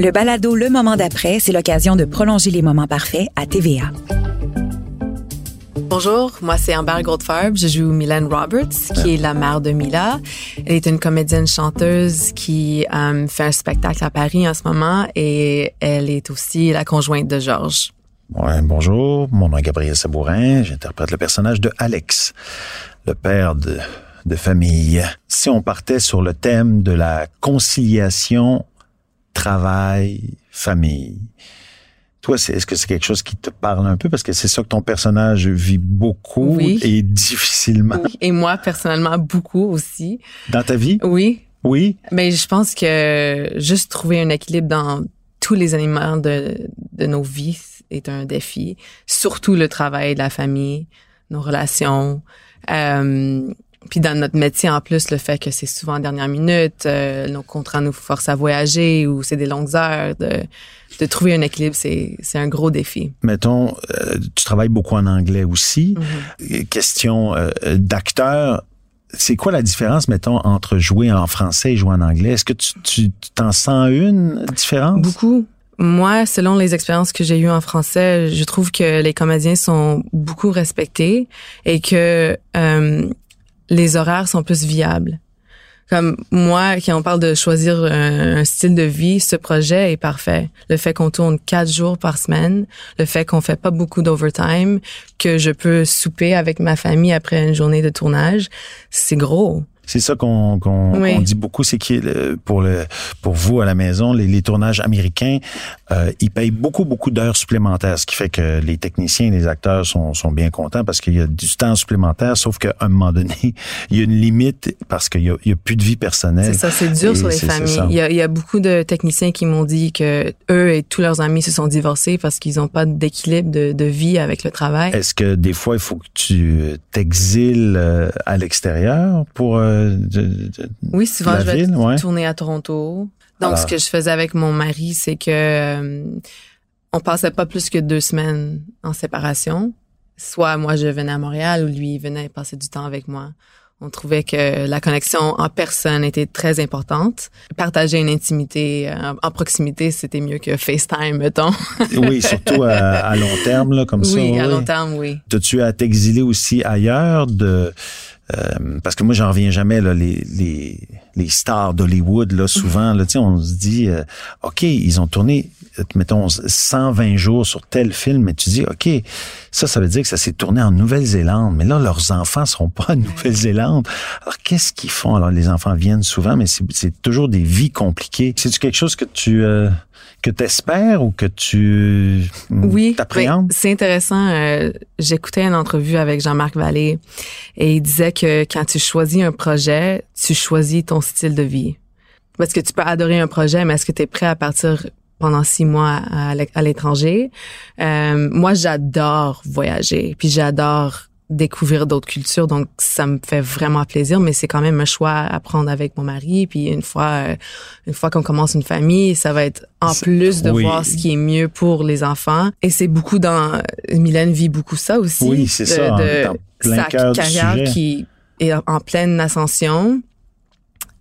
Le balado Le Moment d'après, c'est l'occasion de prolonger les moments parfaits à TVA. Bonjour, moi c'est Amber Goldfarb. Je joue Mylène Roberts, qui est la mère de Mila. Elle est une comédienne chanteuse qui euh, fait un spectacle à Paris en ce moment et elle est aussi la conjointe de Georges. Ouais, bonjour, mon nom est Gabriel Sabourin. J'interprète le personnage de Alex, le père de, de famille. Si on partait sur le thème de la conciliation travail, famille. Toi, est-ce que c'est quelque chose qui te parle un peu? Parce que c'est ça que ton personnage vit beaucoup et difficilement. Et moi personnellement beaucoup aussi. Dans ta vie? Oui. Oui. Mais je pense que juste trouver un équilibre dans tous les éléments de, de nos vies est un défi. Surtout le travail, la famille, nos relations. Euh, puis dans notre métier, en plus, le fait que c'est souvent en dernière minute, euh, nos contrats nous forcent à voyager ou c'est des longues heures, de, de trouver un équilibre, c'est, c'est un gros défi. Mettons, euh, tu travailles beaucoup en anglais aussi. Mm-hmm. Question euh, d'acteur, c'est quoi la différence, mettons, entre jouer en français et jouer en anglais? Est-ce que tu, tu t'en sens une différence? Beaucoup. Moi, selon les expériences que j'ai eues en français, je trouve que les comédiens sont beaucoup respectés et que euh, les horaires sont plus viables. Comme moi, qui on parle de choisir un, style de vie, ce projet est parfait. Le fait qu'on tourne quatre jours par semaine, le fait qu'on fait pas beaucoup d'overtime, que je peux souper avec ma famille après une journée de tournage, c'est gros. C'est ça qu'on dit beaucoup, c'est que pour le pour vous à la maison, les, les tournages américains, euh, ils payent beaucoup beaucoup d'heures supplémentaires, ce qui fait que les techniciens et les acteurs sont, sont bien contents parce qu'il y a du temps supplémentaire, sauf qu'à un moment donné, il y a une limite parce qu'il y a, a plus de vie personnelle. C'est ça, c'est dur sur les familles. Il y, a, il y, a, beaucoup de techniciens qui m'ont dit que eux et tous leurs amis se sont divorcés parce qu'ils n'ont pas d'équilibre de, de, vie avec le travail. Est-ce que des fois il faut que tu t'exiles euh, à l'extérieur pour euh, oui, souvent je vais tourner à Toronto. Donc, ce que je faisais avec mon mari, c'est que euh, on passait pas plus que deux semaines en séparation. Soit moi, je venais à Montréal ou lui, il venait passer du temps avec moi. On trouvait que la connexion en personne était très importante. Partager une intimité euh, en, proximité, c'était mieux que FaceTime, mettons. oui, surtout à, long terme, là, comme ça. Oui, à long terme, oui. As-tu à t'exiler aussi ailleurs de euh, parce que moi, j'en reviens jamais, là, les, les, les stars d'Hollywood, là, souvent, là, on se dit, euh, OK, ils ont tourné, mettons, 120 jours sur tel film, mais tu dis, OK, ça, ça veut dire que ça s'est tourné en Nouvelle-Zélande, mais là, leurs enfants seront pas en Nouvelle-Zélande. Alors, qu'est-ce qu'ils font? Alors, les enfants viennent souvent, mais c'est toujours des vies compliquées. C'est-tu quelque chose que tu... Euh, que tu espères ou que tu oui, t'appréhendes? c'est intéressant. Euh, j'écoutais une entrevue avec Jean-Marc Vallée et il disait que quand tu choisis un projet, tu choisis ton style de vie. Parce que tu peux adorer un projet, mais est-ce que tu es prêt à partir pendant six mois à, l'étranger? Euh, moi, j'adore voyager, puis j'adore découvrir d'autres cultures. Donc, ça me fait vraiment plaisir, mais c'est quand même un choix à prendre avec mon mari. Puis une fois, euh, une fois qu'on commence une famille, ça va être en plus de voir ce qui est mieux pour les enfants. Et c'est beaucoup dans, Mylène vit beaucoup ça aussi. Oui, c'est ça. De, sa carrière qui est en pleine ascension.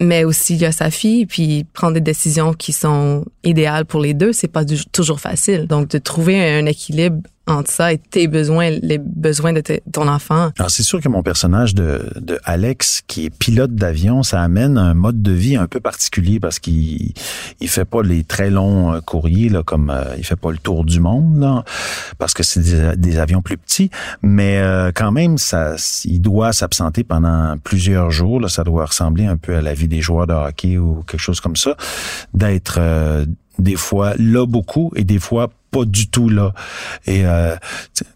Mais aussi, il y a sa fille, puis prendre des décisions qui sont idéales pour les deux, c'est pas toujours facile. Donc, de trouver un équilibre entre ça et tes besoins, les besoins de ton enfant. Alors c'est sûr que mon personnage de, de Alex, qui est pilote d'avion, ça amène un mode de vie un peu particulier parce qu'il il fait pas les très longs euh, courriers là, comme euh, il fait pas le tour du monde là, parce que c'est des, avions plus petits, mais euh, quand même ça, il doit s'absenter pendant plusieurs jours. Là, ça doit ressembler un peu à la vie des joueurs de hockey ou quelque chose comme ça, d'être des fois là beaucoup et des fois pas du tout là. Et euh,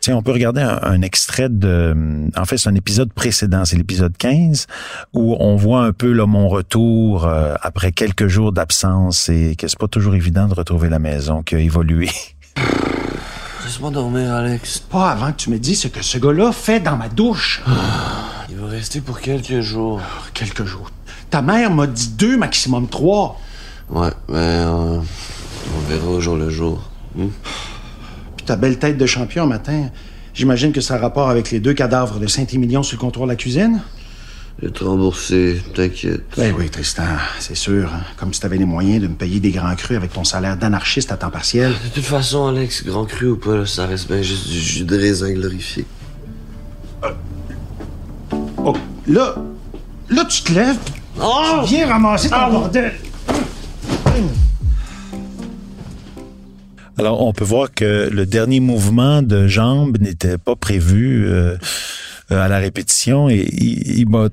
tiens, on peut regarder un, extrait de... En fait, c'est un épisode précédent, c'est l'épisode 15, où on voit un peu là, mon retour euh, après quelques jours d'absence et que c'est pas toujours évident de retrouver la maison qui a évolué. Laisse-moi dormir, Alex. Pas avant que tu me dises ce que ce gars-là fait dans ma douche. Il va rester pour quelques jours. Quelques jours. Ta mère m'a dit deux, maximum trois. Ouais, mais euh, on verra au jour le jour. Hmm? Puis ta belle tête de champion matin, j'imagine que ça a rapport avec les deux cadavres de Saint-Émilion sur le comptoir de la cuisine? Je vais te rembourser, t'inquiète. Ben oui, Tristan, c'est sûr. Hein. Comme si t'avais les moyens de me payer des grands crus avec ton salaire d'anarchiste à temps partiel. De toute façon, Alex, grand cru ou pas, ça reste bien juste du jus de raisin glorifié. Euh. Oh, là, là, tu te lèves, oh! tu viens ramasser ton ah, bordel. Alors, on peut voir que le dernier mouvement de jambe n'était pas prévu euh, à la répétition et il, m'a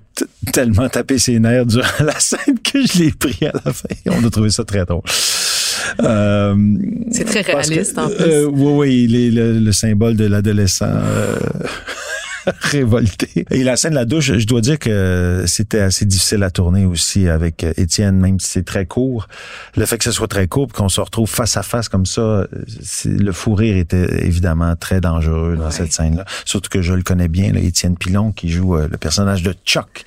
tellement tapé ses nerfs durant la scène que je l'ai pris à la fin. On a trouvé ça très drôle. Euh, c'est très réaliste, en plus. Euh, oui, oui, il est le, symbole de l'adolescent. révolté. Et la scène de la douche, je dois dire que c'était assez difficile à tourner aussi avec euh, Étienne, même si c'est très court. Le fait que ce soit très court, qu'on se retrouve face à face comme ça, le fou rire était évidemment très dangereux dans cette scène-là. Surtout que je le connais bien, là, Étienne Pilon, qui joue euh, le personnage de Chuck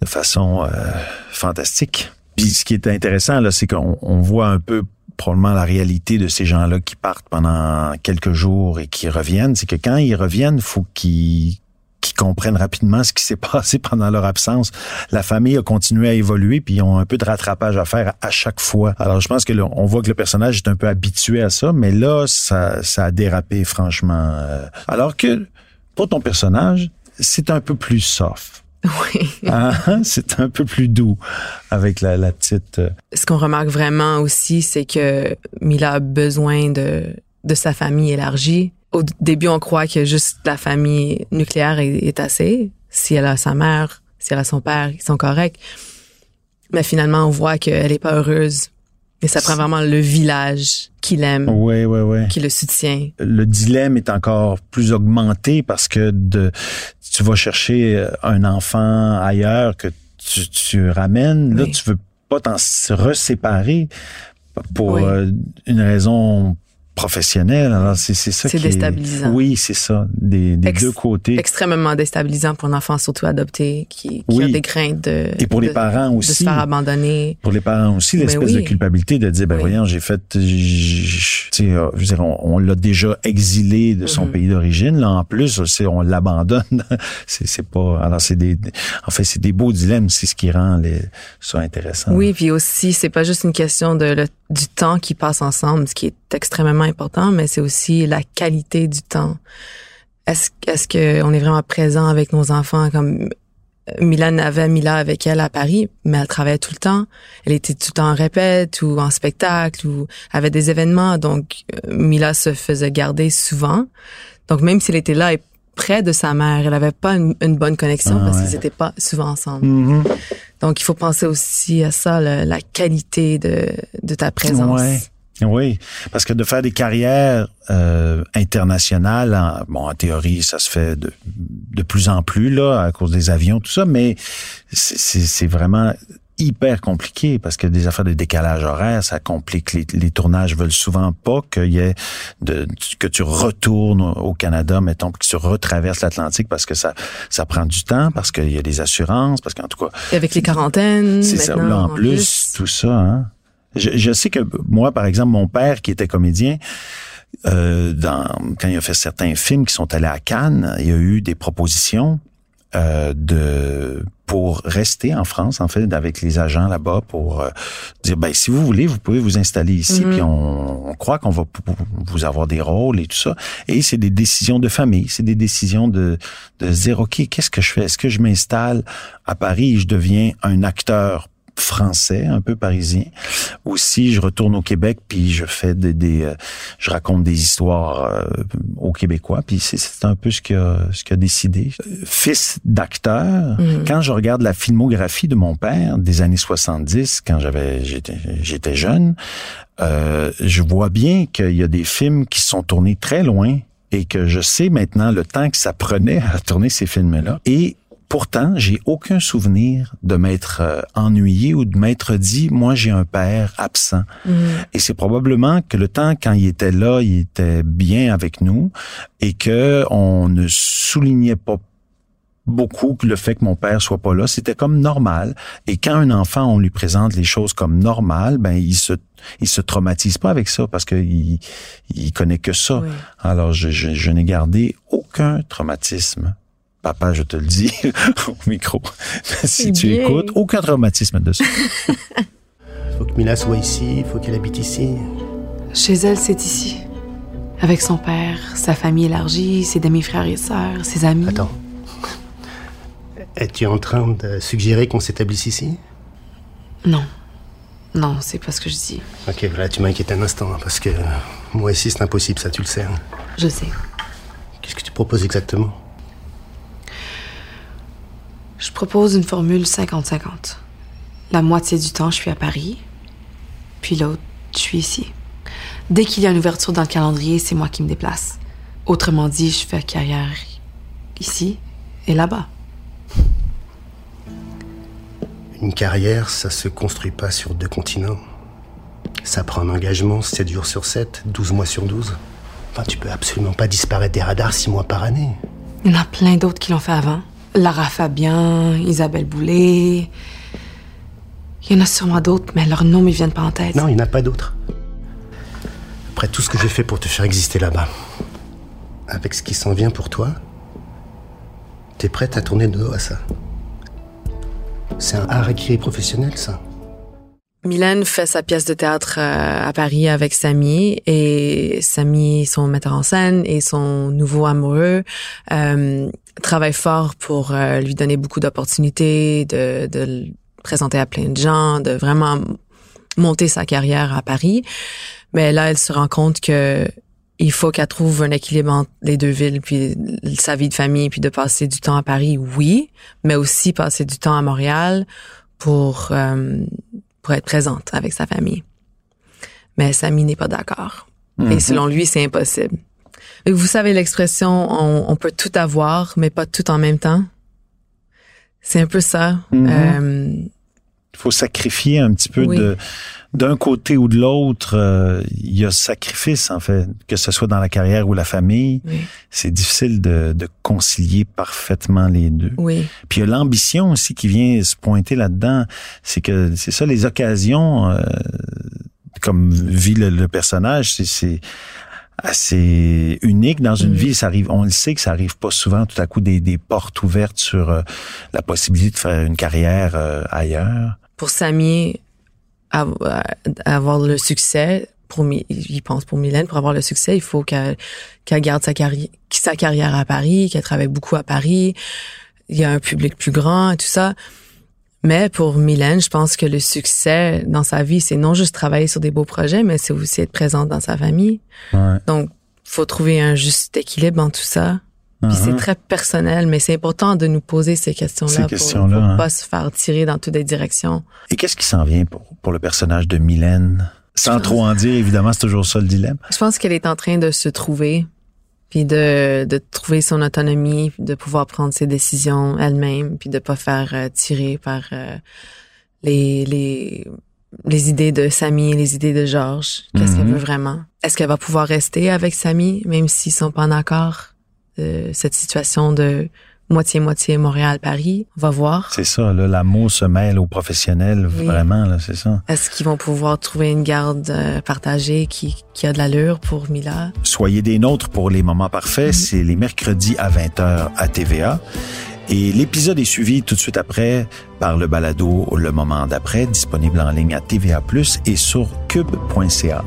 de façon euh, fantastique. Puis ce qui est intéressant, là, c'est qu'on voit un peu probablement la réalité de ces gens-là qui partent pendant quelques jours et qui reviennent, c'est que quand ils reviennent, faut qu'ils qui comprennent rapidement ce qui s'est passé pendant leur absence. La famille a continué à évoluer, puis ils ont un peu de rattrapage à faire à chaque fois. Alors, je pense que on voit que le personnage est un peu habitué à ça, mais là, ça, ça a dérapé, franchement. Euh. Alors que, pour ton personnage, c'est un peu plus soft. Oui. Ah, c'est un peu plus doux avec la, la petite. Euh. Ce qu'on remarque vraiment aussi, c'est que Mila a besoin de, de sa famille élargie au début, on croit que juste la famille nucléaire est, assez. Si elle a sa mère, si elle a son père, ils sont corrects. Mais finalement, on voit qu'elle est pas heureuse. Et ça prend vraiment le village qui l'aime, ouais. qui le soutient. Le dilemme est encore plus augmenté parce que de, tu vas chercher un enfant ailleurs que tu, tu ramènes. Là, tu veux pas t'en reséparer pour euh, une raison professionnel. Alors, c'est, c'est ça c'est déstabilisant. Oui, c'est ça, des, des deux côtés. Extrêmement déstabilisant pour un enfant, surtout adopté, qui, qui a des craintes de... Et pour les parents aussi. De se faire abandonner. Pour les parents aussi, l'espèce de culpabilité de dire, ben voyons, j'ai fait... Tu sais, euh, je veux dire, on, l'a déjà exilé de son mm-hmm. pays d'origine. Là, en plus, c'est, on l'abandonne. c'est, c'est pas... Alors, c'est des... En fait, c'est des beaux dilemmes. C'est ce qui rend les, ça intéressant. Oui, puis aussi, c'est pas juste une question de le du temps qui passe ensemble, ce qui est extrêmement important, mais c'est aussi la qualité du temps. Est-ce est-ce que on est vraiment présent avec nos enfants? Comme euh, Milan avait Mila avec elle à Paris, mais elle travaillait tout le temps. Elle était tout le temps en répète ou en spectacle ou avait des événements. Donc, euh, Mila se faisait garder souvent. Donc, même s'il était là et près de sa mère, elle avait pas une, bonne connexion ah parce qu'ils étaient pas souvent ensemble. Mm-hmm. Donc, il faut penser aussi à ça, la qualité de, de ta présence. Ouais. Oui, parce que de faire des carrières euh, internationales, en, bon, en théorie, ça se fait de, de plus en plus là à cause des avions, tout ça, mais c'est vraiment hyper compliqué parce que des affaires de décalage horaire, ça complique. Les, les tournages veulent souvent pas qu'il y ait de, que tu retournes au Canada, mettons, que tu retraverses l'Atlantique parce que ça, ça prend du temps, parce qu'il y a des assurances, parce qu'en tout cas. Et avec les quarantaines. C'est ça, là, en, plus, tout ça, hein. Je, je, sais que moi, par exemple, mon père qui était comédien, euh, dans, quand il a fait certains films qui sont allés à Cannes, il y a eu des propositions euh, de pour rester en France en fait avec les agents là-bas pour euh, dire ben si vous voulez vous pouvez vous installer ici mhm. puis on, croit qu'on va vous avoir des rôles et tout ça et c'est des décisions de famille c'est des décisions de de se dire ok qu'est-ce que je fais? Est-ce que je m'installe à Paris et je deviens un acteur français, un peu parisien. Aussi, je retourne au Québec, puis je fais des, des euh, je raconte des histoires euh, aux Québécois, puis c'est, c'est un peu ce qui a, ce a décidé. Fils d'acteur, Mhm. quand je regarde la filmographie de mon père des années 70, quand j'avais j'étais j'étais jeune, euh, je vois bien qu'il y a des films qui sont tournés très loin et que je sais maintenant le temps que ça prenait à tourner ces films-là. Et Pourtant, j'ai aucun souvenir de m'être euh, ennuyé ou de m'être dit, moi, j'ai un père absent. Mhm. Et c'est probablement que le temps, quand il était là, il était bien avec nous et que on ne soulignait pas beaucoup que le fait que mon père soit pas là, c'était comme normal. Et quand un enfant, on lui présente les choses comme normales, ben il se il se traumatise pas avec ça parce que il, il connaît que ça. Oui. Alors je, je, je n'ai gardé aucun traumatisme. Papa, je te le dis au micro. si tu bien. écoutes, aucun traumatisme dessus. Faut que Mila soit ici, faut qu'elle habite ici. Chez elle, c'est ici. Avec son père, sa famille élargie, ses demi-frères et sœurs, ses amis. Attends. Es-tu en train de suggérer qu'on s'établisse ici? Non. Non, c'est pas ce que je dis. Ok, voilà, tu m'inquiètes un instant, hein, parce que moi ici c'est impossible, ça tu le sais. hein. Je sais. Qu'est-ce que tu proposes exactement? Je propose une formule 50-50. La moitié du temps, je suis à Paris, puis l'autre, je suis ici. Dès qu'il y a une ouverture dans le calendrier, c'est moi qui me déplace. Autrement dit, je fais carrière ici et là-bas. Une carrière, ça se construit pas sur deux continents. Ça prend un engagement 7 jours sur 7, 12 mois sur 12. Enfin, tu peux absolument pas disparaître des radars 6 mois par année. Il y en a plein d'autres qui l'ont fait avant. Lara Fabian, Isabelle Boulay. Il y en a sûrement d'autres, mais leurs noms me viennent pas en tête. Non, il n'y en a pas d'autres. Après tout ce que j'ai fait pour te faire exister là-bas, avec ce qui s'en vient pour toi, t'es prête à tourner de dos à ça. C'est un harakiri professionnel, ça. Mylène fait sa pièce de théâtre euh, à Paris avec Samy et Samy, son metteur en scène et son nouveau amoureux, euh, travaillent fort pour euh, lui donner beaucoup d'opportunités, de, de le présenter à plein de gens, de vraiment monter sa carrière à Paris. Mais là, elle se rend compte que il faut qu'elle trouve un équilibre entre les deux villes, puis sa vie de famille, puis de passer du temps à Paris, oui, mais aussi passer du temps à Montréal pour euh, pour être présente avec sa famille. Mais Samy n'est pas d'accord. Et selon lui, c'est impossible. Vous savez l'expression on, on peut tout avoir, mais pas tout en même temps. C'est un peu ça. Mhm. Euh, Il faut sacrifier un petit peu Oui. de d'un côté ou de l'autre. euh, Il y a sacrifice en fait, que ce soit dans la carrière ou la famille. oui, C'est difficile de, de concilier parfaitement les deux. oui, Puis il y a l'ambition aussi qui vient se pointer là-dedans. C'est que c'est ça les occasions, euh, comme vit le, le personnage, c'est assez unique dans une Mhm. vie. Ça arrive, on le sait que ça arrive pas souvent. Tout à coup, des, des portes ouvertes sur euh, la possibilité de faire une carrière euh, ailleurs. pour Samy, av- euh, avoir le succès, pour il pense pour Mylène, pour avoir le succès, il faut qu'elle qu'elle garde sa carrière, sa carrière à Paris, qu'elle travaille beaucoup à Paris. Il y a un public plus grand et tout ça. Mais pour Mylène, je pense que le succès dans sa vie, c'est non juste travailler sur des beaux projets, mais c'est aussi être présente dans sa famille. Ouais. Donc, faut trouver un juste équilibre en tout ça. Puis c'est Mhm. très personnel, mais c'est important de nous poser ces questions-là pour, pour hein. pas se faire tirer dans toutes les directions. Et qu'est-ce qui s'en vient pour, pour le personnage de Mylène? Sans trop en dire, évidemment, c'est toujours ça le dilemme. Je pense qu'elle est en train de se trouver, puis de, de trouver son autonomie, puis de pouvoir prendre ses décisions elle-même, puis de pas faire euh, tirer par euh, les, les, les idées de Samy, les idées de Georges. Qu'est-ce qu'elle Mhm. veut vraiment? Est-ce qu'elle va pouvoir rester avec Samy, même s'ils sont pas en accord? de cette situation de moitié-moitié Montréal-Paris. On va voir. C'est ça, là, l'amour se mêle au professionnel, Oui. vraiment, là, c'est ça. Est-ce qu'ils vont pouvoir trouver une garde euh, partagée qui, qui a de l'allure pour Mila? Soyez des nôtres pour les moments parfaits. C'est les mercredis à 20h à TVA. Et l'épisode est suivi tout de suite après par le balado Le moment d'après, disponible en ligne à TVA+, et sur cube.ca.